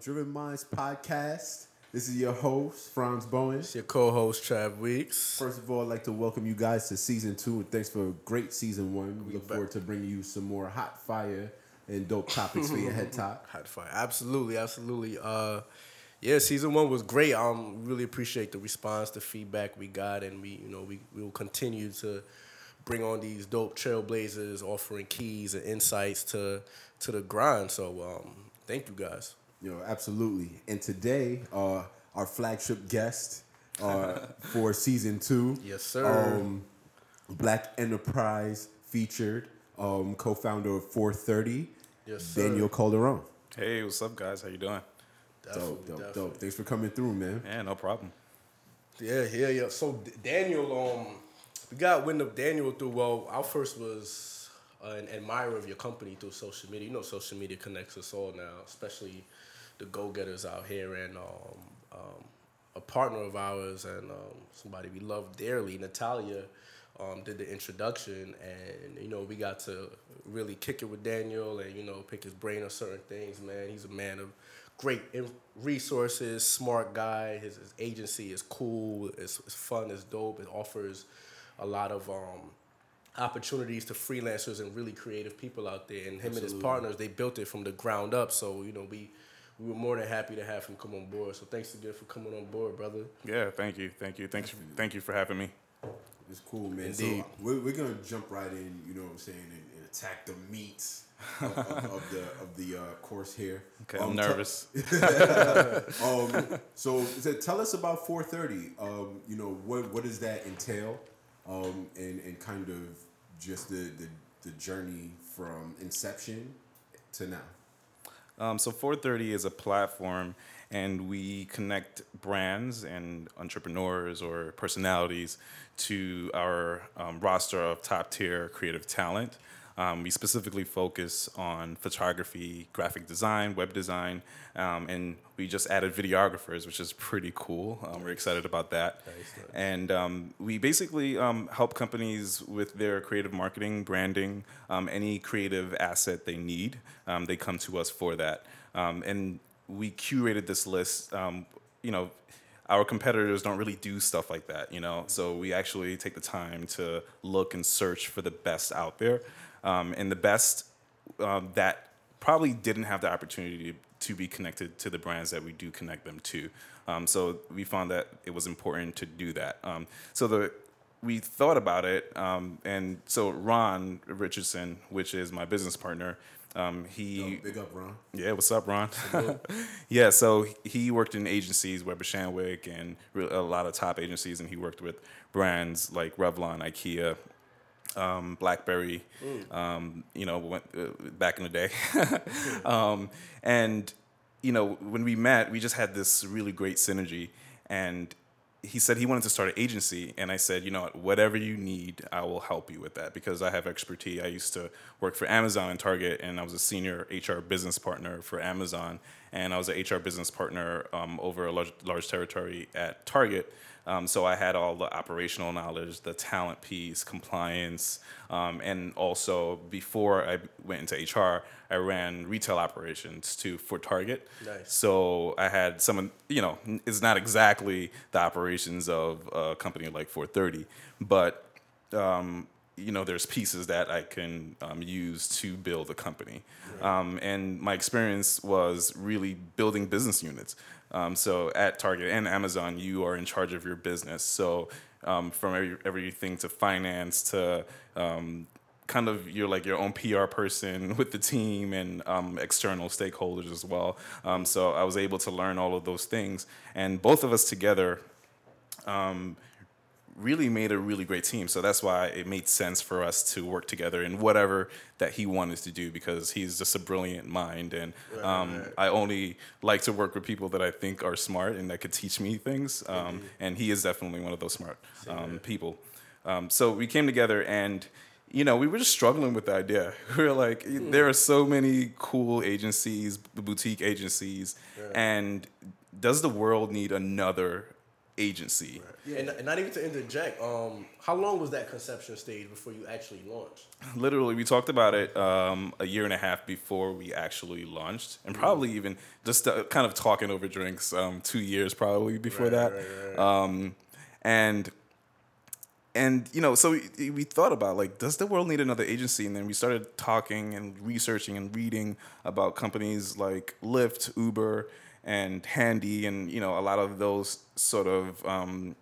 Driven Minds podcast. This is your host, Franz Bowen. It's your co-host Trav Weeks. First of all, I'd like to welcome you guys to season two, and thanks for a great season one. We look back. forward to bringing you some more hot fire and dope topics for your head top. Hot fire, absolutely, absolutely. Uh, yeah, season one was great. Um, really appreciate the response, the feedback we got, and we, you know, we, we will continue to bring on these dope trailblazers, offering keys and insights to to the grind. So, um, thank you guys. You know, absolutely. And today, uh, our flagship guest uh, for season two, Yes, sir. Um, Black Enterprise featured um, co-founder of 430, Yes, sir. Daniel Calderon. Hey, what's up, guys? How you doing? Definitely, Dope, dope, definitely. dope. Thanks for coming through, man. Yeah, no problem. Yeah, yeah, yeah. So D- Daniel, um, we got wind of Daniel through. Well, our first was uh, an admirer of your company through social media. You know, social media connects us all now, especially the go-getters out here, and um, um, a partner of ours and um, somebody we love dearly, Natalia. Um, did the introduction, and you know we got to really kick it with Daniel, and you know pick his brain on certain things. Man, he's a man of great resources, smart guy. His, his agency is cool, it's, it's fun, it's dope. It offers a lot of um, opportunities to freelancers and really creative people out there. And him and his partners, they built it from the ground up. So you know we we were more than happy to have him come on board. So thanks again for coming on board, brother. Yeah, thank you, thank you, thanks, thank you for having me. It's cool, man. Indeed. So we're, we're gonna jump right in. You know what I'm saying, and, and attack the meat of, of, of the of the uh, course here. Okay, Um, I'm te- nervous. um, so, so tell us about 430. Um, you know what what does that entail, um, and and kind of just the the, the journey from inception to now. Um, so 430 is a platform, and we connect brands and entrepreneurs or personalities to our um, roster of top tier creative talent. Um, we specifically focus on photography, graphic design, web design, um, and we just added videographers, which is pretty cool. Um, we're excited about that. And um, we basically um, help companies with their creative marketing, branding, um, any creative asset they need. Um, they come to us for that. Um, and we curated this list. Um, you know, our competitors don't really do stuff like that, you know. So we actually take the time to look and search for the best out there, um, and the best um, that probably didn't have the opportunity to be connected to the brands that we do connect them to. Um, so we found that it was important to do that. Um, so the we thought about it, um, and so Ron Richardson, which is my business partner, um, he Yo, big up, Ron. yeah, what's up, Ron? yeah, so he worked in agencies, Weber Shandwick, and a lot of top agencies, and he worked with brands like Revlon, IKEA, um, BlackBerry, um, you know, went, uh, back in the day. um, and, you know, when we met, we just had this really great synergy. And he said he wanted to start an agency. And I said, you know what, whatever you need, I will help you with that because I have expertise. I used to work for Amazon and Target, and I was a senior HR business partner for Amazon. And I was an HR business partner um, over a large, large territory at Target. Um, so I had all the operational knowledge, the talent piece, compliance, um, and also before I went into HR, I ran retail operations too for Target. Nice. So I had some, you know, it's not exactly the operations of a company like 430, but um, you know, there's pieces that I can um, use to build a company. Um, and my experience was really building business units. Um, so at Target and Amazon, you are in charge of your business. So um, from every, everything to finance to um, kind of you're like your own PR person with the team and um, external stakeholders as well. Um, so I was able to learn all of those things, and both of us together um, really made a really great team. So that's why it made sense for us to work together in whatever that he wanted to do because he's just a brilliant mind, and um, I only like to work with people that I think are smart and that could teach me things. Um, and he is definitely one of those smart um, people. Um, so we came together and. You know, we were just struggling with the idea. We were like, there are so many cool agencies, boutique agencies, and does the world need another agency. Yeah, and, not even to interject. Um, how long was that conception stage before you actually launched? Literally, we talked about it um, a year and a half before we actually launched, and probably even just uh, kind of talking over drinks. Um, two years probably before Right, that, right, right. Um, and and you know, so we, we thought about like, does the world need another agency? And then we started talking and researching and reading about companies like Lyft, Uber, and Handy, and you know, a lot of those sort of um,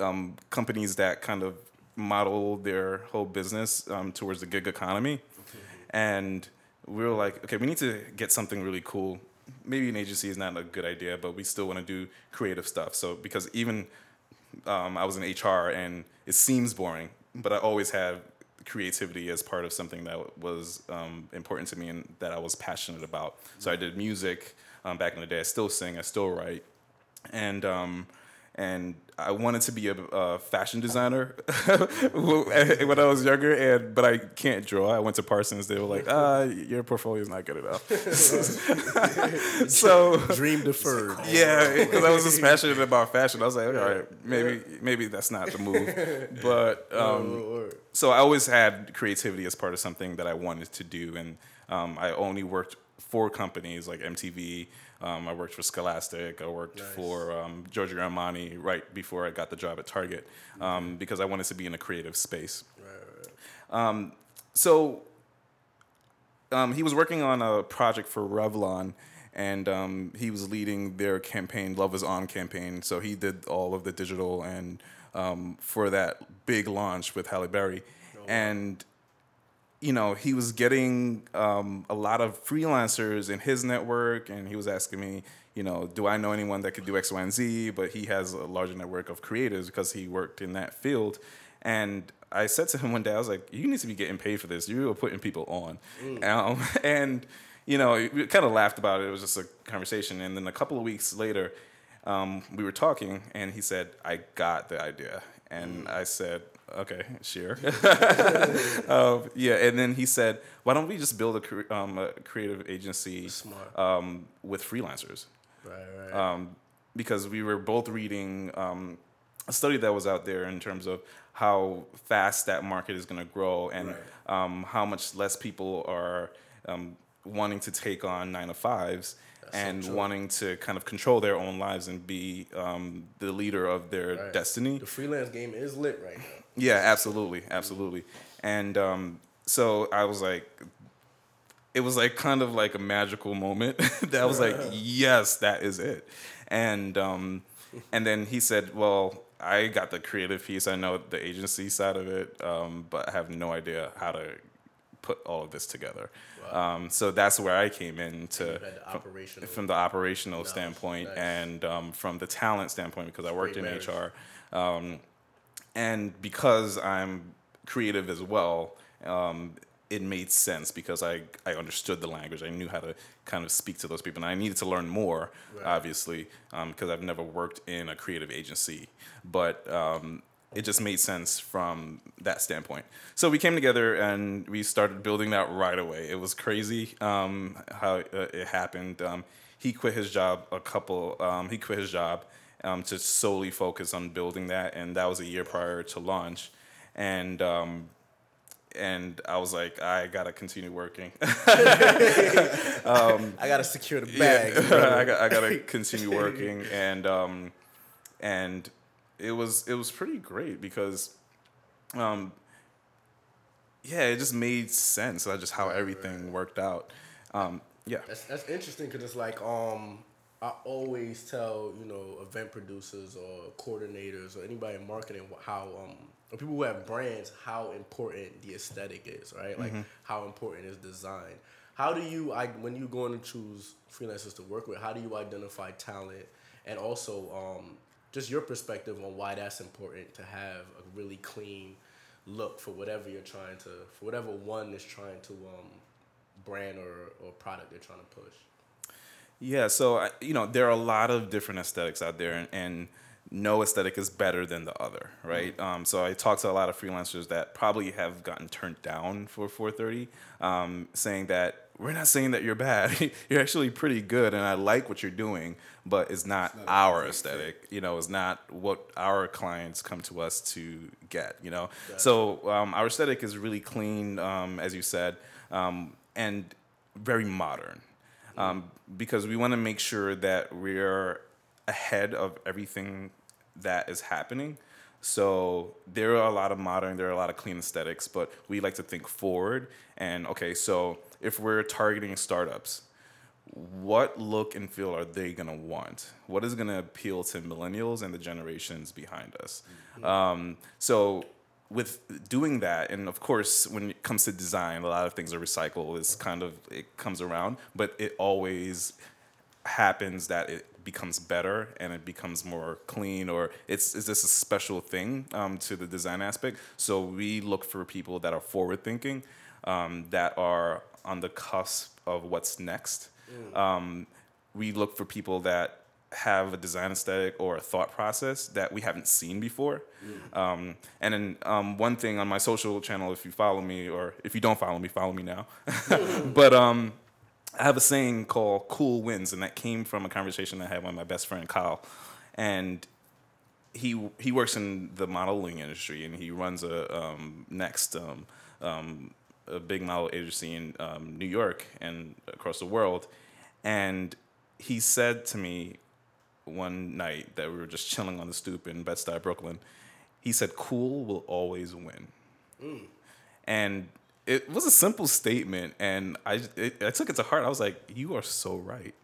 um, companies that kind of model their whole business um, towards the gig economy. And we were like, okay, we need to get something really cool. Maybe an agency is not a good idea, but we still want to do creative stuff. So because even um, I was in HR and it seems boring, but I always had creativity as part of something that was um, important to me and that I was passionate about. So I did music um, back in the day. I still sing. I still write, and um, and I wanted to be a, a fashion designer when I was younger. And but I can't draw. I went to Parsons. They were like, "Ah, your portfolio is not good enough." so Dream deferred. yeah, because I was just passionate about fashion. I was like, all right, maybe maybe that's not the move. But um, so I always had creativity as part of something that I wanted to do, and um, I only worked for companies like MTV. Um, I worked for Scholastic. I worked for um, Giorgio Armani right before I got the job at Target um, because I wanted to be in a creative space. Um, so um, he was working on a project for Revlon, and um, he was leading their campaign, Love Is On campaign. So he did all of the digital and um, for that big launch with Halle Berry, and you know he was getting um, a lot of freelancers in his network, and he was asking me, you know, do I know anyone that could do X, Y, and Z? But he has a larger network of creators because he worked in that field, and I said to him one day, I was like, "You need to be getting paid for this. You are putting people on," um, and you know, we kind of laughed about it. It was just a conversation, and then a couple of weeks later, um, we were talking, and he said, "I got the idea," and I said, "Okay, sure." um, yeah, and then he said, "Why don't we just build a, cre- um, a creative agency um, with freelancers?" Right, right. um, because we were both reading um, a study that was out there in terms of how fast that market is going to grow and um, how much less people are um, wanting to take on nine to fives and wanting to kind of control their own lives and be um, the leader of their Right. destiny. the freelance game is lit right now. Yeah, absolutely, absolutely. And um, so I was like, it was like kind of like a magical moment that I was like, yes, that is it. And um, and then he said, well, I got the creative piece. I know the agency side of it, um, but I have no idea how to put all of this together. Um, so that's where I came in to had the from- from the operational standpoint nice. and um, from the talent standpoint because I worked in marriage. HR. Um, and because I'm creative as well, um, it made sense because I, I understood the language. I knew how to kind of speak to those people, and I needed to learn more, obviously, because I've never worked in a creative agency. But um, it just made sense from that standpoint. So we came together and we started building that right away. It was crazy um, how uh, it happened. Um, he quit his job a couple. Um, he quit his job um, to solely focus on building that, and that was a year prior to launch. And um, and I was like, I gotta continue working. I gotta secure the bag. Yeah, I got I gotta continue working, and um, and it was it was pretty great because, um, yeah, it just made sense. Like just how everything worked out. Um, yeah, That's that's interesting because it's like um I always tell you know event producers or coordinators or anybody in marketing how um or people who have brands how important the aesthetic is right like how important is design. How do you I when you're going to choose freelancers to work with? How do you identify talent and also um just your perspective on why that's important to have a really clean look for whatever you're trying to for whatever one is trying to um brand or, or product they're trying to push. Yeah, so you know there are a lot of different aesthetics out there, and, and no aesthetic is better than the other, right? Um, so I talked to a lot of freelancers that probably have gotten turned down for 430, um, saying that we're not saying that you're bad. you're actually pretty good, and I like what you're doing, but it's not, not our aesthetic. You know, it's not what our clients come to us to get. You know, so um, our aesthetic is really clean, um, as you said, um, and very modern, um, because we want to make sure that we're ahead of everything that is happening. So there are a lot of modern, there are a lot of clean aesthetics, but we like to think forward. And okay, so if we're targeting startups, what look and feel are they gonna want? What is gonna appeal to millennials and the generations behind us? Um, so with doing that, and of course, when it comes to design, a lot of things are recycled. It's kind of it comes around, but it always happens that it becomes better and it becomes more clean or it's, it's just a special thing um, to the design aspect so we look for people that are forward thinking um, that are on the cusp of what's next um, we look for people that have a design aesthetic or a thought process that we haven't seen before. Um, and then um, one thing on my social channel, if you follow me or if you don't follow me, follow me now. but um, I have a saying called "cool wins," and that came from a conversation I had with my best friend Kyle, and he he works in the modeling industry and he runs a um, next um, um, a big model agency in um, New York and across the world, and he said to me one night that we were just chilling on the stoop in Bed Stuy, Brooklyn. He said, "Cool will always win," and it was a simple statement, and I it, I took it to heart. I was like, "You are so right."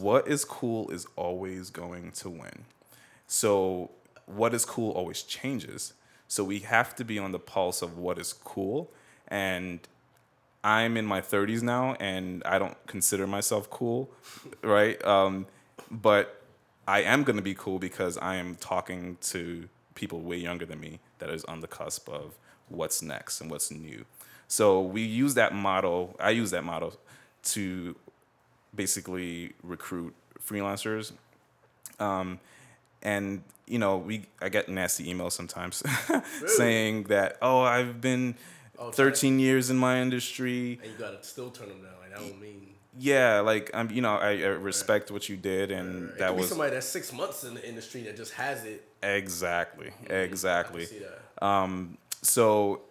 What is cool is always going to win. So what is cool always changes. So we have to be on the pulse of what is cool. And I'm in my 30s now, and I don't consider myself cool, right? Um, but I am going to be cool because I am talking to people way younger than me that is on the cusp of what's next and what's new. So we use that model. I use that model to basically recruit freelancers. Um, and you know, we I get nasty emails sometimes saying that oh I've been Oh, 13 years in my industry. And you gotta still turn them down. Like that don't mean. Yeah, like I'm you know I, I respect what you did and It that could be was somebody that's six months in the industry that just has it. exactly I exactly. that. Um, so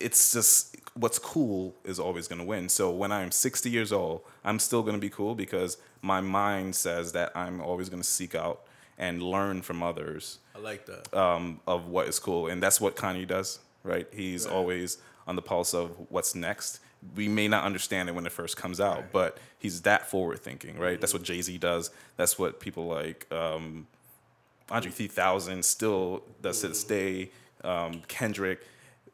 it's just what's cool is always going to win. So when I'm 60 years old, I'm still going to be cool because my mind says that I'm always going to seek out and learn from others I like that. um, of what is cool, and that's what Kanye does, right? He's Right. always on the pulse of what's next. We may not understand it when it first comes out, but he's that forward thinking, right? That's what Jay Z does. That's what people like um, Andre 3000 still does to this day. Um, Kendrick,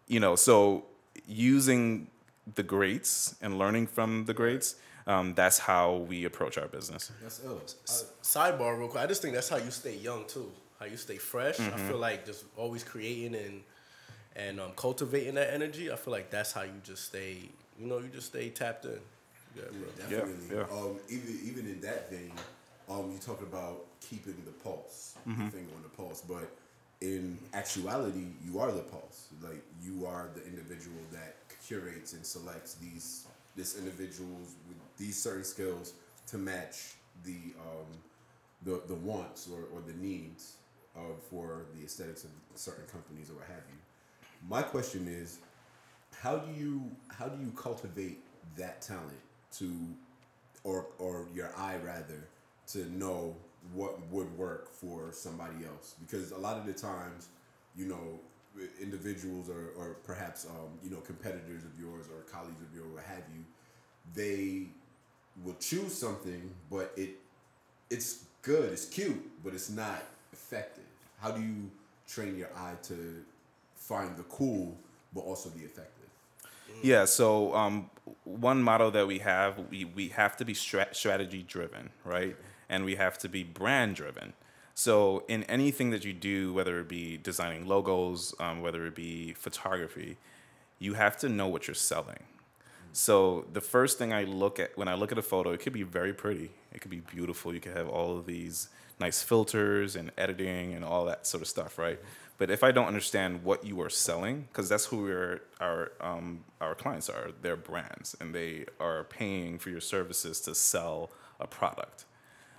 you know, so using the greats and learning from the greats, um, that's how we approach our business. That's ill. Sidebar, real quick. I just think that's how you stay young too. How you stay fresh. I Mm-hmm. feel like just always creating and and um, cultivating that energy. I feel like that's how you just stay. You know, you just stay tapped in. Yeah, bro. Definitely. yeah. Um, even even in that vein, um, you talk about keeping the pulse, Mm-hmm. the finger on the pulse, but in actuality, you are the pulse. Like you are the individual that curates and selects these this individuals with these certain skills to match the um, the the wants or, or the needs of for the aesthetics of certain companies or what have you. My question is, how do you how do you cultivate that talent to or or your eye rather to know what would work for somebody else? Because a lot of the times you know individuals or, or perhaps um, you know competitors of yours or colleagues of yours what have you they will choose something but it it's good it's cute but it's not effective. How do you train your eye to find the cool but also the effective Yeah, so um, one motto that we have, we, we have to be stra- strategy driven, right? And we have to be brand driven. So in anything that you do, whether it be designing logos, um, whether it be photography, you have to know what you're selling. So the first thing I look at when I look at a photo, it could be very pretty, it could be beautiful. You could have all of these nice filters and editing and all that sort of stuff, right? But if I don't understand what you are selling, because that's who we're, our um, our clients are, they're brands, and they are paying for your services to sell a product.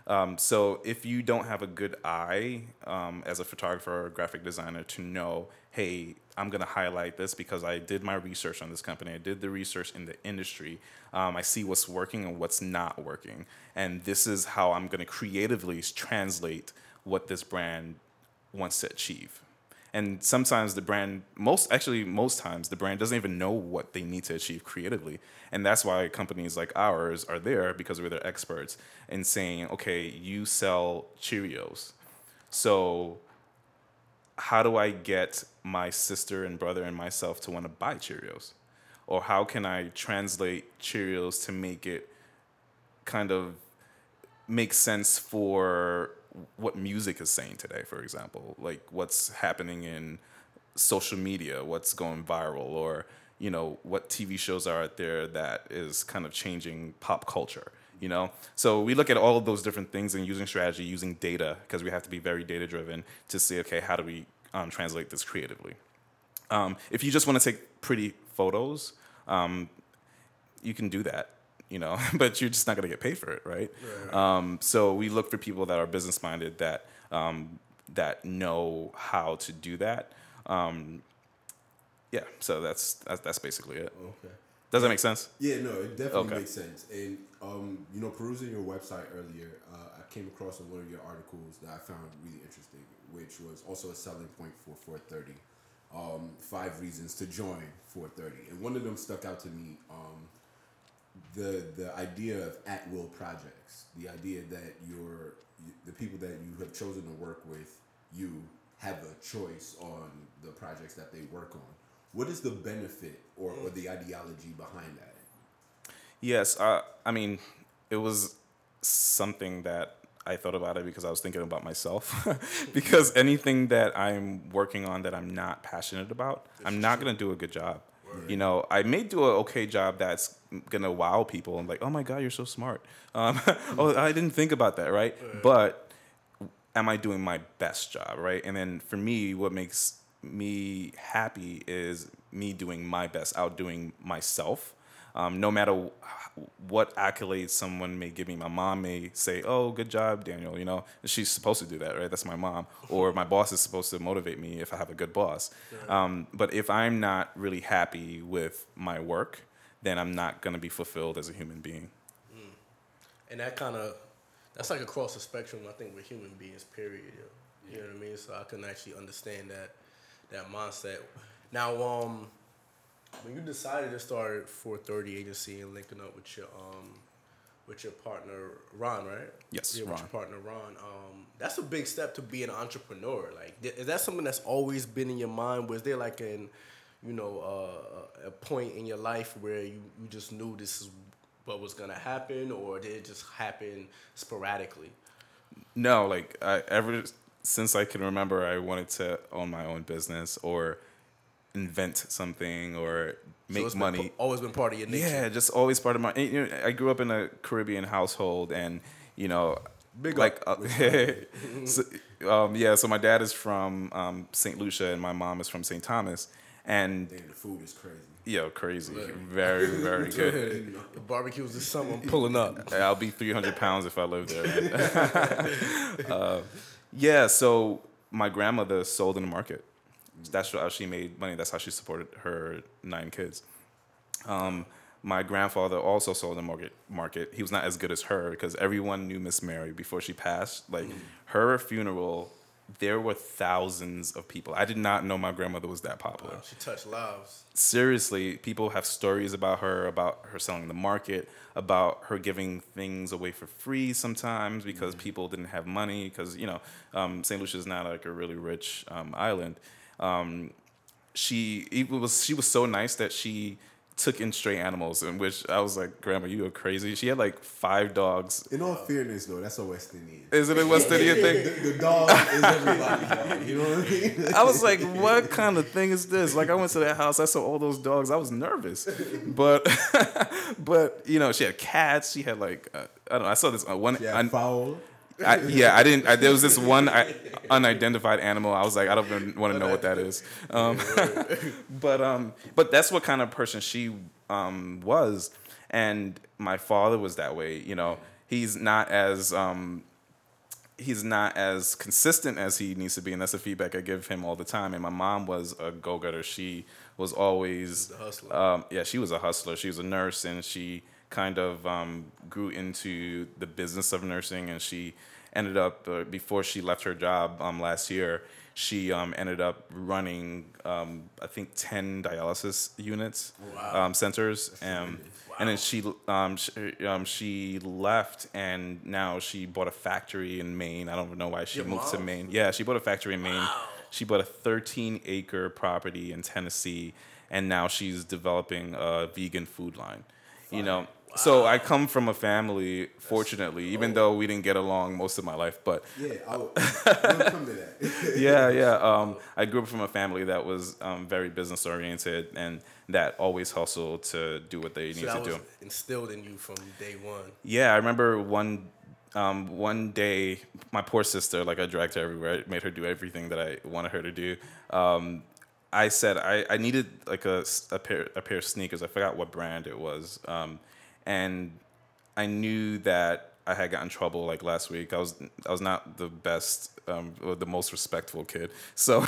Um, so if you don't have a good eye um, as a photographer or graphic designer to know, hey, I'm gonna highlight this because I did my research on this company. I did the research in the industry. Um, I see what's working and what's not working, and this is how I'm gonna creatively translate what this brand wants to achieve. And sometimes the brand, most actually most times the brand doesn't even know what they need to achieve creatively, and that's why companies like ours are there because we're their experts in saying, okay, you sell Cheerios, so how do I get my sister and brother and myself to want to buy Cheerios? Or how can I translate Cheerios to make it kind of make sense for what music is saying today, for example, like what's happening in social media, what's going viral, or you know what TV shows are out there that is kind of changing pop culture. You know, so we look at all of those different things and using strategy, using data, because we have to be very data driven to see, okay, how do we um, translate this creatively? Um, if you just want to take pretty photos, um, you can do that you know, but you're just not gonna get paid for it, right? right. Um, so we look for people that are business minded that um, that know how to do that. Um, yeah, so that's, that's that's basically it. Okay. Does that make sense? Yeah, no, it definitely okay. makes sense. And um, you know, perusing your website earlier, uh, I came across one of your articles that I found really interesting, which was also a selling point for 430. Um, five reasons to join 430, and one of them stuck out to me. Um, the the idea of at will projects, the idea that your the people that you have chosen to work with, you have a choice on the projects that they work on. What is the benefit or, or the ideology behind that? Yes, uh, I mean, it was something that I thought about it because I was thinking about myself. because anything that I'm working on that I'm not passionate about, I'm not going to do a good job. You know, I may do an okay job that's gonna wow people and like, oh my god, you're so smart. Um, oh, I didn't think about that, right? right? But am I doing my best job, right? And then for me, what makes me happy is me doing my best, outdoing myself. Um, no matter what accolades someone may give me, my mom may say, "Oh, good job, Daniel." You know, she's supposed to do that, right? That's my mom. Or my boss is supposed to motivate me if I have a good boss. Um, but if I'm not really happy with my work, then I'm not gonna be fulfilled as a human being. Mm. And that kind of that's like across the spectrum. I think with human beings, period. You know what I mean? So I can actually understand that that mindset. Now, um, when you decided to start 430 agency and linking up with your um with your partner Ron, right? Yes, yeah, Ron. with your partner Ron. Um, that's a big step to be an entrepreneur. Like, is that something that's always been in your mind? Was there like an, you know, uh, a point in your life where you, you just knew this is what was gonna happen, or did it just happen sporadically? No, like I, ever since I can remember, I wanted to own my own business or invent something or make so money. Been, always been part of your nature. Yeah, just always part of my. You know, I grew up in a Caribbean household, and you know, Big like uh, so, um, yeah. So my dad is from um, Saint Lucia, and my mom is from Saint Thomas, and Damn, the food is crazy. Yo, crazy, very, very good. the barbecues this summer, I'm pulling up. I'll be 300 pounds if I live there. uh, yeah, so my grandmother sold in the market that's how she made money. That's how she supported her nine kids. Um, my grandfather also sold the market. Market. He was not as good as her because everyone knew Miss Mary before she passed. Like mm. her funeral, there were thousands of people. I did not know my grandmother was that popular. Wow, she touched lives. Seriously, people have stories about her, about her selling the market, about her giving things away for free sometimes because mm people didn't have money. Because you know, um, St. Lucia is not like a really rich um, island um, she it was she was so nice that she took in stray animals, in which I was like, "Grandma, you are crazy." She had like five dogs. In all fairness, though, that's a West Indian. Is it a West Indian thing? the, the, dog is everybody's dog. You know what I mean? I was like, "What kind of thing is this?" Like, I went to that house, I saw all those dogs. I was nervous, but but you know, she had cats. She had like uh, I don't know. I saw this uh, one. She had fowl. I, yeah, I didn't. I, there was this one I, unidentified animal. I was like, I don't even want to know what that is. Um, but um, but that's what kind of person she um, was, and my father was that way. You know, he's not as um, he's not as consistent as he needs to be, and that's the feedback I give him all the time. And my mom was a go getter. She was always a hustler. Um, yeah, she was a hustler. She was a nurse, and she kind of um, grew into the business of nursing. And she ended up uh, before she left her job um, last year. She um, ended up running, um, I think, ten dialysis units, um, centers, um, and then she um, she, um, she left, and now she bought a factory in Maine. I don't know why she Your moved to? Maine. Yeah, she bought a factory in Maine. She bought a 13 acre property in Tennessee, and now she's developing a vegan food line. You know, so I come from a family, fortunately, even though we didn't get along most of my life, but Yeah, I'll, we'll come to that. yeah, yeah. Um, I grew up from a family that was um, very business oriented and that always hustled to do what they So need to was do. instilled in you from day one. Yeah, I remember one um, one day, my poor sister, like I dragged her everywhere, I made her do everything that I wanted her to do. Um, I said I, I needed like a, a pair a pair of sneakers. I forgot what brand it was, um, and I knew that I had gotten trouble like last week. I was I was not the best um, or the most respectful kid, so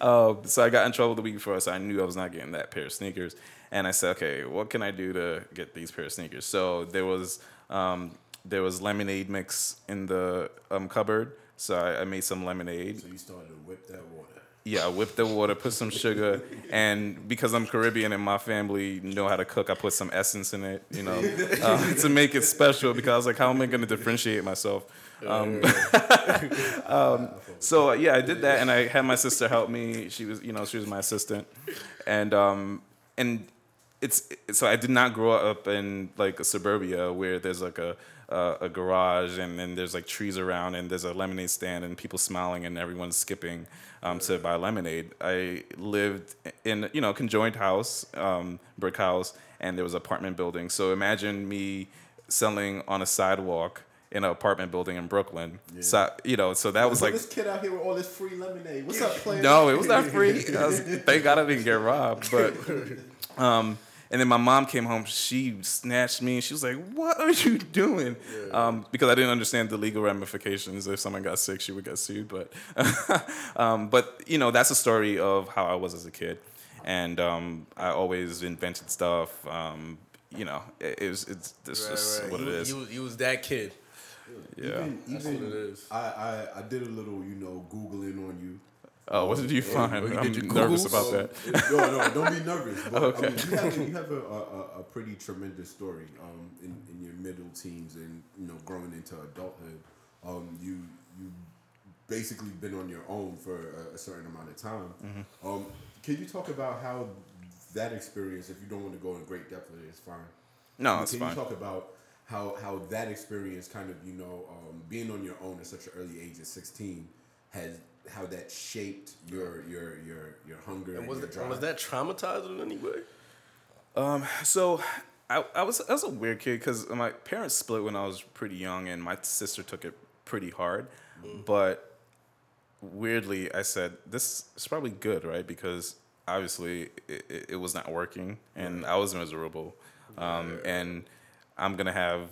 uh, so I got in trouble the week before. So I knew I was not getting that pair of sneakers, and I said, okay, what can I do to get these pair of sneakers? So there was um, there was lemonade mix in the um, cupboard, so I, I made some lemonade. So you started to whip that water. Yeah, I whipped the water, put some sugar, and because I'm Caribbean and my family know how to cook, I put some essence in it, you know, uh, to make it special. Because I was like, how am I going to differentiate myself? Um, um, so yeah, I did that, and I had my sister help me. She was, you know, she was my assistant, and um, and it's so I did not grow up in like a suburbia where there's like a a, a garage and then there's like trees around and there's a lemonade stand and people smiling and everyone's skipping um, to buy lemonade. I lived in you know a conjoined house, um, brick house, and there was an apartment building. So imagine me selling on a sidewalk in an apartment building in Brooklyn. So you know, so that was So like this kid out here with all this free lemonade. What's up, player? no, it was not free. Was, thank God I didn't get robbed. But um, and then my mom came home. She snatched me. And she was like, "What are you doing?" Um, because I didn't understand the legal ramifications. If someone got sick, she would get sued. But um, but you know, that's a story of how I was as a kid, and um, I always invented stuff. Um, you know, it, it was it's, it's just what you, it is. You, you was that kid. yeah. Even, That's even what it is. I, I, I did a little, you know, googling on you. Oh, what did you find? you I'm nervous about that. no, no, don't be nervous. But, Okay. I mean, you have, you have a, a, a pretty tremendous story um, in, in your middle teens and you know growing into adulthood. Um, you you basically been on your own for a, a certain amount of time. Mm-hmm. Um, can you talk about how that experience? If you don't want to go in great depth with it, it's fine. No, Can it's you talk about how how that experience kind of you know um, being on your own at such an early age at sixteen has how that shaped your your your your hunger And was, your that, drive? was that traumatizing in any way? Um, so I, I was I was a weird kid because my parents split when I was pretty young, and my sister took it pretty hard. But weirdly, I said this is probably good, right? Because obviously it, it, it was not working, and I was miserable, um, and I'm gonna have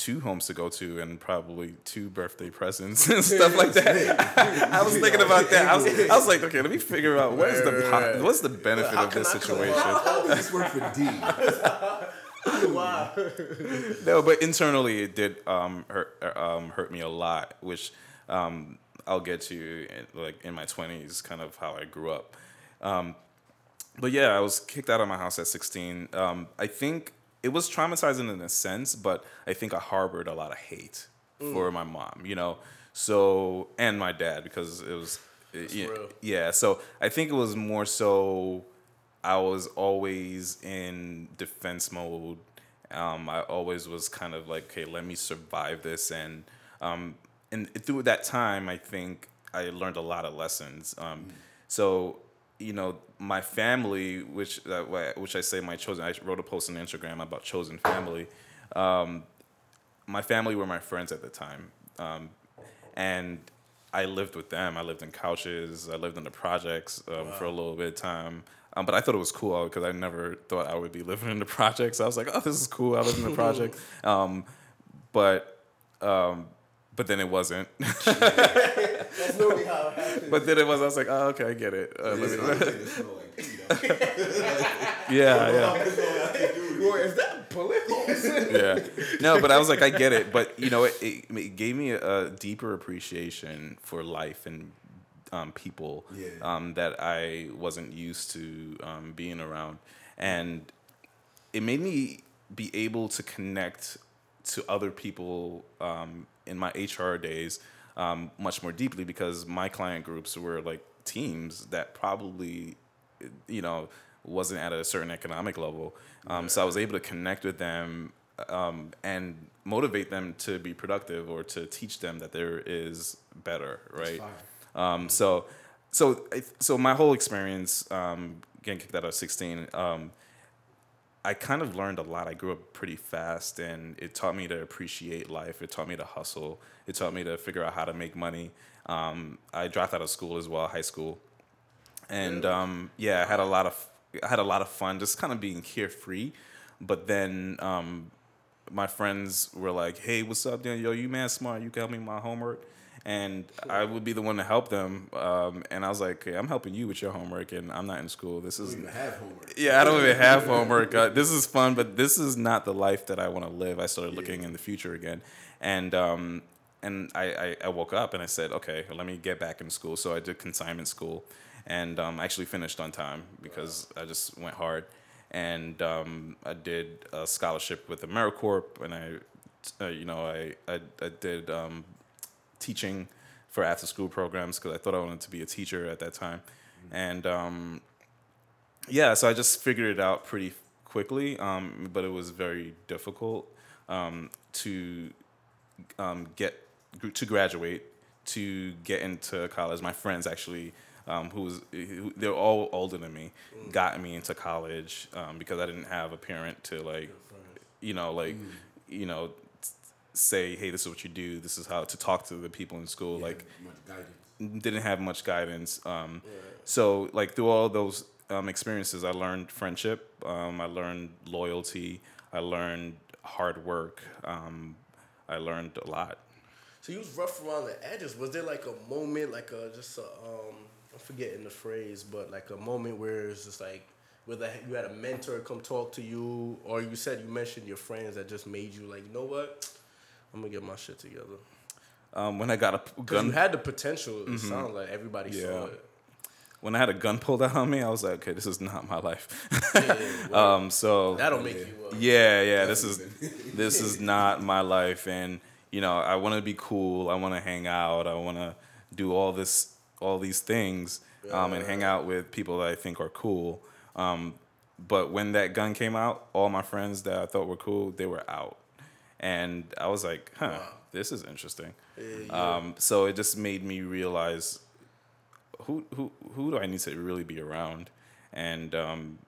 two homes to go to and probably two birthday presents and stuff like that. I was thinking about that. I was, I was like, okay, let me figure out what is the what's the benefit of this situation. How does this work for D? Wow. no, but internally it did um, hurt um, hurt me a lot, which um, I'll get to like in my twenties, kind of how I grew up. Um, but yeah, I was kicked out of my house at sixteen. Um, I think it was traumatizing in a sense, but I think I harbored a lot of hate for my mom, you know. So and my dad because it was yeah, yeah. So I think it was more so I was always in defense mode. Um, I always was kind of like, okay, let me survive this, and um, and through that time, I think I learned a lot of lessons. Um, so you know, my family, which uh, wh- which I say my chosen, I wrote a post on Instagram about chosen family. Um, my family were my friends at the time. Um, and I lived with them. I lived in couches. I lived in the projects um, for a little bit of time. Um, but I thought it was cool because I never thought I would be living in the projects. I was like, oh, this is cool. I live in the project. Um, but um, but then it wasn't. That's literally how it happened. but then it was. I was like, oh, okay, I get it. Uh, let me- like it smell like pee, though. yeah, yeah. That's all I can do. Boy, is that bullet holes? yeah. No, but I was like, I get it. But you know, it, it, it gave me a deeper appreciation for life and um, people Yeah. um, that I wasn't used to um, being around, and it made me be able to connect to other people um, in my HR days um, much more deeply because my client groups were like teams that probably you know wasn't at a certain economic level. Um, so i was able to connect with them um, and motivate them to be productive or to teach them that there is better right? um, so so so my whole experience um, getting kicked out at 16 um, I kind of learned a lot. I grew up pretty fast, and it taught me to appreciate life. It taught me to hustle. It taught me to figure out how to make money. Um, I dropped out of school as well, high school, and um, yeah, I had a lot of I had a lot of fun, just kind of being carefree. But then um, my friends were like, "Hey, what's up, Dan? Yo, you man smart. You can help me with my homework." And I would be the one to help them. Um, and I was like, "Okay, I'm helping you with your homework, and I'm not in school. This is have homework. yeah, I don't even have homework. Uh, this is fun, but this is not the life that I want to live. I started looking in the future again, and um, and I, I, I woke up and I said, okay, let me get back in school. So I did consignment school, and um, I actually finished on time because I just went hard, and um, I did a scholarship with AmeriCorps, and I, uh, you know, I I, I did um, teaching for after school programs because I thought I wanted to be a teacher at that time, and um, yeah, so I just figured it out pretty quickly, um, but it was very difficult um, to um, get to graduate, to get into college. My friends actually, um, who was who, they're all older than me, got me into college um, because I didn't have a parent to like, you know, like, you know, say, hey, this is what you do. This is how to talk to the people in school. Yeah, Like, much didn't have much guidance. Um, So like through all those um, experiences, I learned friendship. Um, I learned loyalty. I learned hard work. Um, I learned a lot. So you was rough around the edges. Was there like a moment, like a just a um, I'm forgetting the phrase, but like a moment where it's just like whether you had a mentor come talk to you, or you said you mentioned your friends that just made you like, you know what, I'm gonna get my shit together. Um, when I got a gun, you had the potential. It sounded like everybody saw it. when I had a gun pulled out on me, I was like, okay, this is not my life. Yeah, yeah, um, so That'll make you. Uh, yeah, yeah, this is this is not my life, and you know, I want to be cool. I want to hang out. I want to do all this, all these things, um, and hang out with people that I think are cool. Um, but when that gun came out, all my friends that I thought were cool, they were out, and I was like, huh, this is interesting. yeah. Um, so it just made me realize who who who do I need to really be around, and um,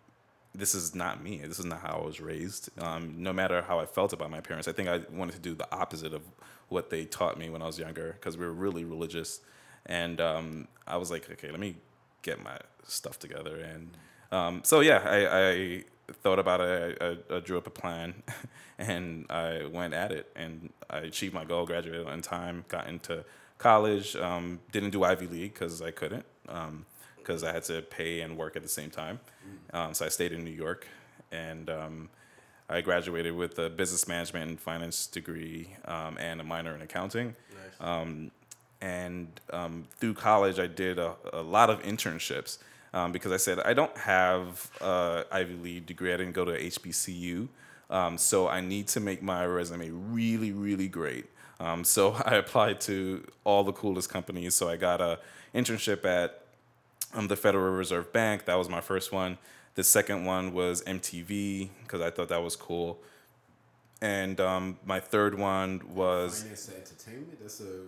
this is not me. This is not how I was raised. Um, no matter how I felt about my parents, I think I wanted to do the opposite of what they taught me when I was younger because we were really religious, and um, I was like, okay, let me get my stuff together, and um, so yeah, I, I thought about it. I, I, I drew up a plan, and I went at it, and I achieved my goal. Graduated on time. Got into college. Um, didn't do Ivy League because I couldn't, because I had to pay and work at the same time. Um, so I stayed in New York, and um, I graduated with a business management and finance degree um, and a minor in accounting. Nice. Um, and um, through college, I did a, a lot of internships um, because I said I don't have a Ivy League degree. I didn't go to HBCU, um, so I need to make my resume really, really great. Um, so I applied to all the coolest companies. So I got a internship at um, the Federal Reserve Bank. That was my first one. The second one was MTV because I thought that was cool. And um, my third one was entertainment. That's a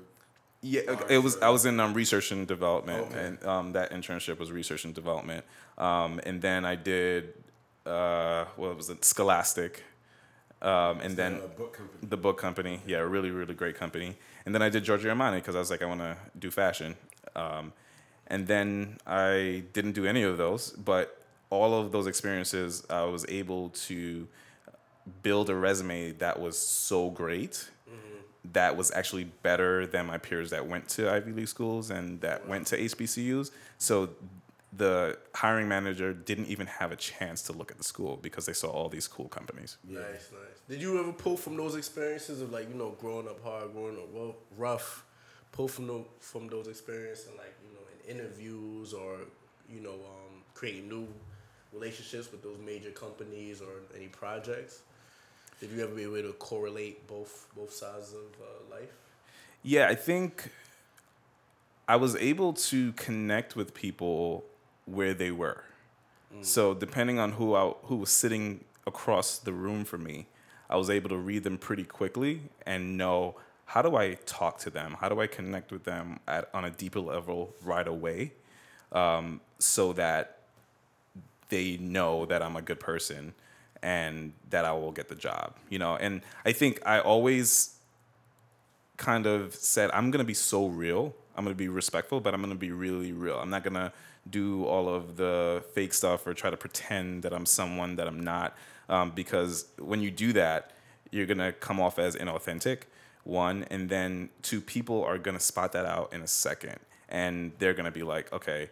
yeah, it was. I uh, was in um, research and development, Okay. and um, that internship was research and development. Um, and then I did uh, what was it, Scholastic, um, and then The book company. the book company. Yeah, a really, really great company. And then I did Giorgio Armani because I was like, I want to do fashion. Um, and then I didn't do any of those, but all of those experiences, I was able to build a resume that was so great that was actually better than my peers that went to Ivy League schools and that went to HBCUs. So the hiring manager didn't even have a chance to look at the school because they saw all these cool companies. Yeah. Nice, nice. Did you ever pull from those experiences of like you know growing up hard, growing up ro- rough, pull from the, from those experiences and like you know in interviews or you know um, creating new relationships with those major companies or any projects? Did you ever be able to correlate both both sides of uh, life? Yeah, I think I was able to connect with people where they were. So depending on who I, who was sitting across the room from me, I was able to read them pretty quickly and know how do I talk to them? How do I connect with them at on a deeper level right away, um, so that they know that I'm a good person and that I will get the job. You know, and I think I always kind of said, I'm gonna be so real. I'm gonna be respectful, but I'm gonna be really real. I'm not gonna do all of the fake stuff or try to pretend that I'm someone that I'm not, um, because when you do that, you're gonna come off as inauthentic. One, and then two, people are gonna spot that out in a second, and they're gonna be like, okay,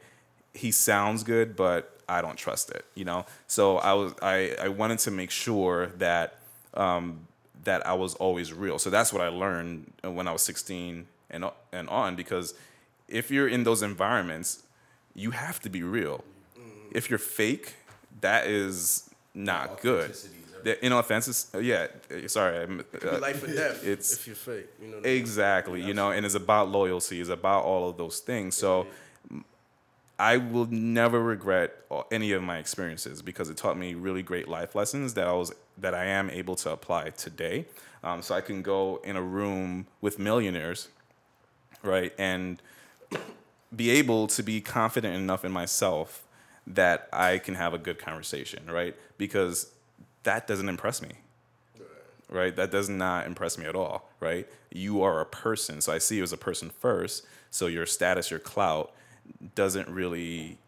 he sounds good, but I don't trust it. You know. So I was I I wanted to make sure that um, that I was always real. So that's what I learned when I was 16 and and on because if you're in those environments, you have to be real. If you're fake, that is not good. The inauthentic, yeah. Sorry, I'm, uh, life and death it's- if you're fake. You know. what I mean? Exactly, you know, and it's about loyalty, it's about all of those things. So I will never regret any of my experiences because it taught me really great life lessons that I was that I am able to apply today. Um, so I can go in a room with millionaires, right, and be able to be confident enough in myself that I can have a good conversation, right? Because that doesn't impress me right? That does not impress me at all, right? You are a person, so I see you as a person first. So your status, your clout, doesn't really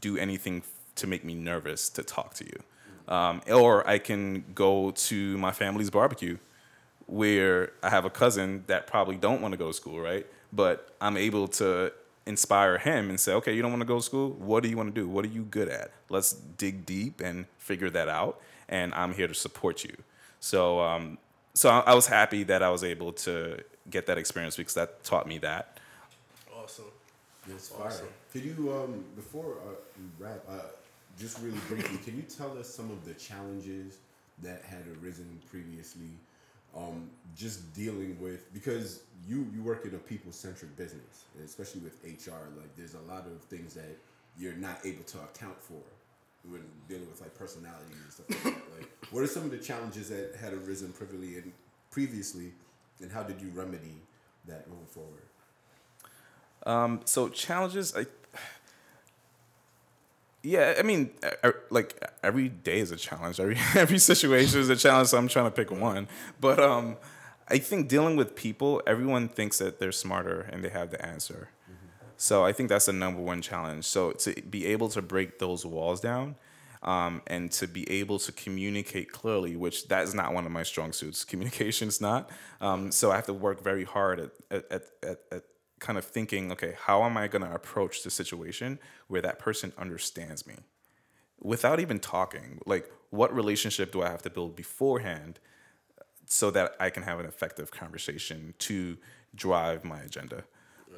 do anything to make me nervous to talk to you. Um, or I can go to my family's barbecue, where I have a cousin that probably don't want to go to school, right? But I'm able to inspire him and say, okay, you don't want to go to school. What do you want to do? What are you good at? Let's dig deep and figure that out. And I'm here to support you. So, um, so I, I was happy that I was able to get that experience because that taught me that. That's fire. Awesome. Could you, um, before uh, we wrap, uh, just really briefly, can you tell us some of the challenges that had arisen previously, um, just dealing with because you you work in a people centric business, especially with HR. Like, there's a lot of things that you're not able to account for when dealing with like personality and stuff like that. Like, what are some of the challenges that had arisen previously and previously, and how did you remedy that moving forward? Um, so challenges, I, yeah, I mean, uh, like every day is a challenge. Every every situation is a challenge. So I'm trying to pick one, but um, I think dealing with people, everyone thinks that they're smarter and they have the answer. So I think that's the number one challenge. So to be able to break those walls down. Um, and to be able to communicate clearly, which that is not one of my strong suits. Communication is not. Um, so I have to work very hard at, at, at, at kind of thinking, okay, how am I going to approach the situation where that person understands me without even talking? Like, what relationship do I have to build beforehand so that I can have an effective conversation to drive my agenda?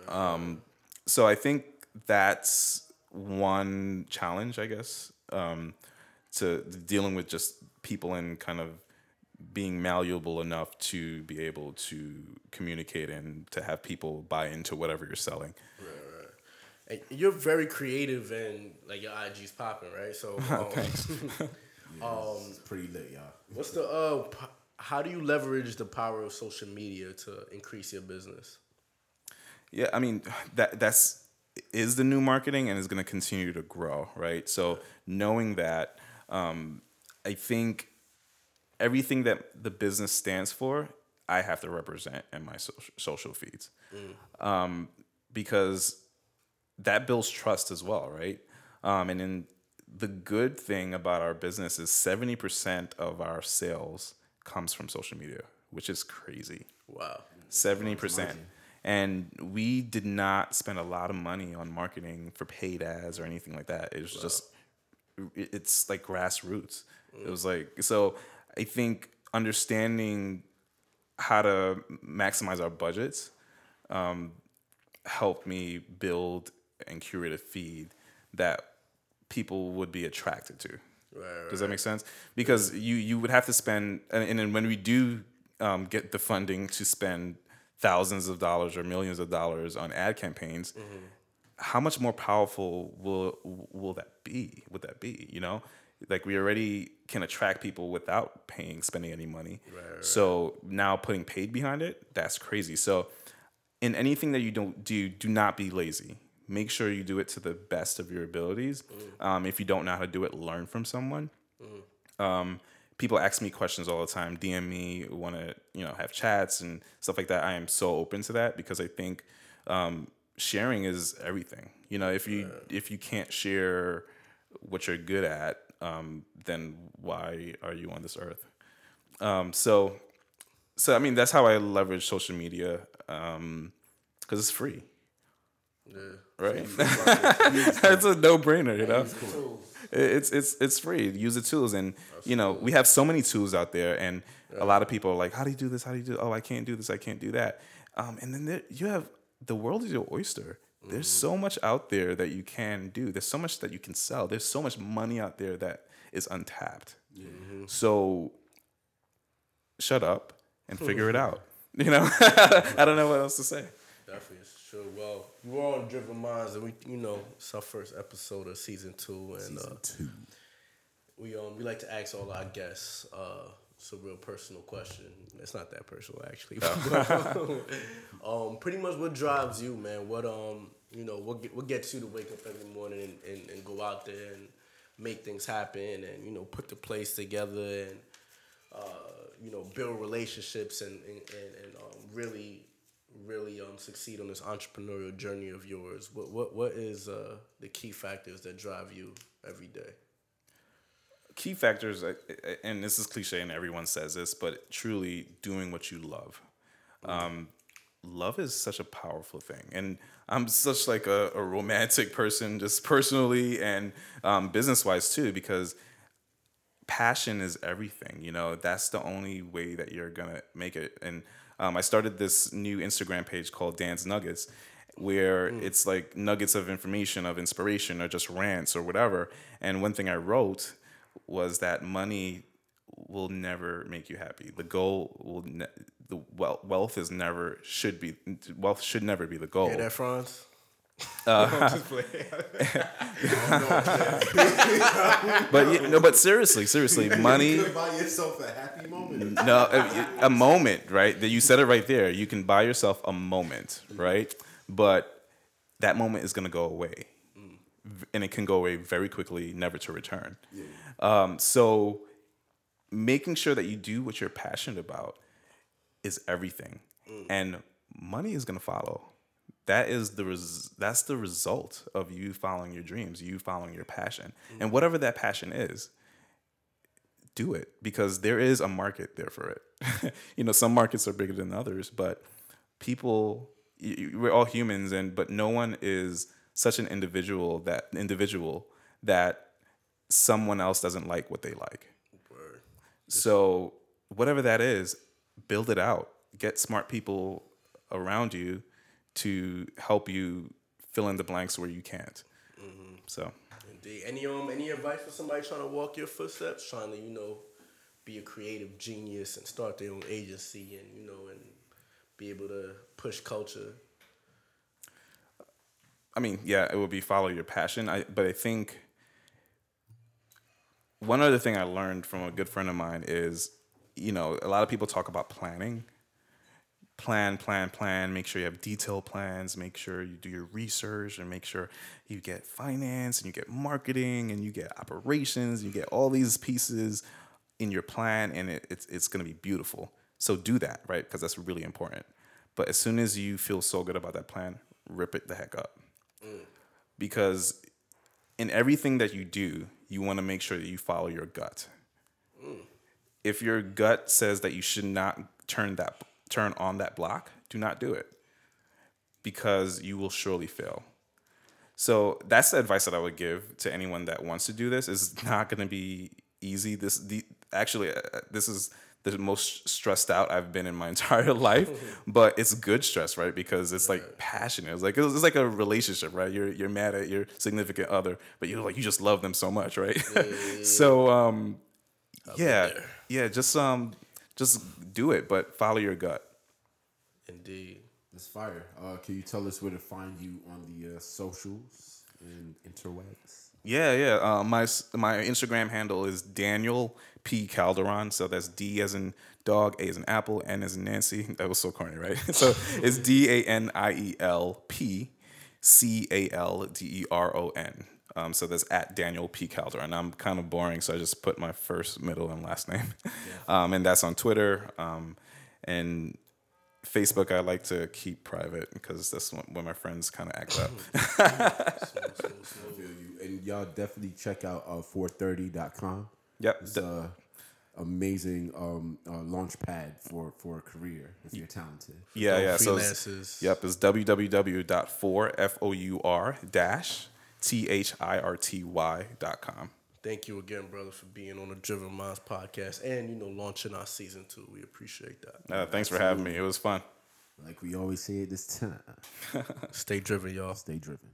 Um, so I think that's one challenge, I guess, um, to dealing with just people and kind of being malleable enough to be able to communicate and to have people buy into whatever you're selling. Right, right. And you're very creative and like your IG's popping, right? So, um, um, It's pretty lit, y'all. what's the uh, p- how do you leverage the power of social media to increase your business? Yeah, I mean that that's is the new marketing and is going to continue to grow, right? So knowing that, um, I think everything that the business stands for, I have to represent in my social social feeds, um, because that builds trust as well, right? Um, and then the good thing about our business is seventy percent of our sales comes from social media, which is crazy. Wow. Seventy percent. And we did not spend a lot of money on marketing for paid ads or anything like that. It was just, it's like grassroots. It was like so. I think understanding how to maximize our budgets um, helped me build and curate a feed that people would be attracted to. Right, Does that make sense? Because you you would have to spend, and, and then when we do um, get the funding to spend thousands of dollars or millions of dollars on ad campaigns, how much more powerful will will that be? Would that be? You know, like we already can attract people without paying spending any money. So now putting paid behind it, that's crazy. So in anything that you don't do, do not be lazy. Make sure you do it to the best of your abilities. Um, if you don't know how to do it, learn from someone. Um, people ask me questions all the time, DM me, want to you know have chats and stuff like that. I am so open to that because I think um, sharing is everything. You know, if you if you can't share what you're good at, um, then why are you on this earth? Um, so, so I mean, that's how I leverage social media because it's free, Yeah. right? it's a no brainer, you know. It's it's it's free. Use the tools, and you know we have so many tools out there, and a lot of people are like, "How do you do this? How do you do? Oh, I can't do this. I can't do that." Um, and then there, you have the world is your oyster. There's so much out there that you can do. There's so much that you can sell. There's so much money out there that is untapped. So shut up and figure it out. You know, I don't know what else to say. Definitely, true. Well, we're on Driven Minds, and we, you know, it's our first episode of season two, and uh, Two. we um we like to ask all our guests uh it's a real personal question. It's not that personal actually. um, pretty much what drives you, man? What um you know what get, what gets you to wake up every morning and, and, and go out there and make things happen and you know put the place together and uh, you know build relationships and and, and, and um, really really um succeed on this entrepreneurial journey of yours. What what what is uh the key factors that drive you every day? Key factors, and this is cliche, and everyone says this, but truly doing what you love. Um, love is such a powerful thing, and I'm such like a, a romantic person, just personally and um, business wise too, because passion is everything. You know, that's the only way that you're gonna make it. And um, I started this new Instagram page called Dance Nuggets, where it's like nuggets of information, of inspiration, or just rants or whatever. And one thing I wrote was that money will never make you happy. The goal will ne- the wealth wealth is never should be wealth should never be the goal. Hear that, Franz? Uh, but yeah, no, but seriously, seriously, money. You could buy yourself a happy moment. no uh, a, a moment right that you said it right there you can buy yourself a moment right but that moment is going to go away and it can go away very quickly never to return. Um, so making sure that you do what you're passionate about is everything. And money is going to follow. That is the res- that's the result of you following your dreams you following your passion. And whatever that passion is do it because there is a market there for it. you know, some markets are bigger than others, but people, we're all humans, and but no one is such an individual that individual that someone else doesn't like what they like. So whatever that is, build it out. Get smart people around you to help you fill in the blanks where you can't. So. Indeed. Any um any advice for somebody trying to walk your footsteps, trying to you know be a creative genius and start their own agency and you know and be able to push culture. I mean, yeah, it would be follow your passion. I but I think one other thing I learned from a good friend of mine is, you know, a lot of people talk about planning. Plan, plan, plan. Make sure you have detailed plans. Make sure you do your research and make sure you get finance and you get marketing and you get operations. You get all these pieces in your plan and it, it's it's going to be beautiful. So do that, right? Because that's really important. But as soon as you feel so good about that plan, rip it the heck up. Because in everything that you do, you want to make sure that you follow your gut. If your gut says that you should not turn that turn on that block, do not do it because you will surely fail. So that's the advice that I would give to anyone that wants to do this. It's not going to be easy. This the actually uh, this is the most stressed out I've been in my entire life, but it's good stress, right? Because it's like passionate. It's like it's like a relationship, right? You're you're mad at your significant other, but you're like you just love them so much, right? so um, yeah, yeah, just um, just do it, but follow your gut. Indeed. That's fire. Uh, can you tell us where to find you on the uh, socials and interwebs? Yeah, yeah. Uh, my my Instagram handle is Daniel P Calderon. So that's D as in dog, A as in apple, N as in Nancy. That was so corny, right? so it's D A N I E L P C A L D E R O N. Um, so that's at Daniel P Calderon. I'm kind of boring, so I just put my first, middle, and last name. Um, and that's on Twitter. Um, and Facebook, I like to keep private because that's when when my friends kind of act up. I feel you. And y'all definitely check out uh, 430.com. Yep. It's a amazing um, uh, launch pad for, for a career if you're talented. Yeah, Dope yeah. So it's- freelancers. yep, it's www.4 f o u r dash t h i r t y dot com. Thank you again, brother, for being on the Driven Minds podcast and you know launching our season two. We appreciate that. Uh, thanks for having me. It was fun. Like we always say at this time, Stay driven, y'all. stay driven.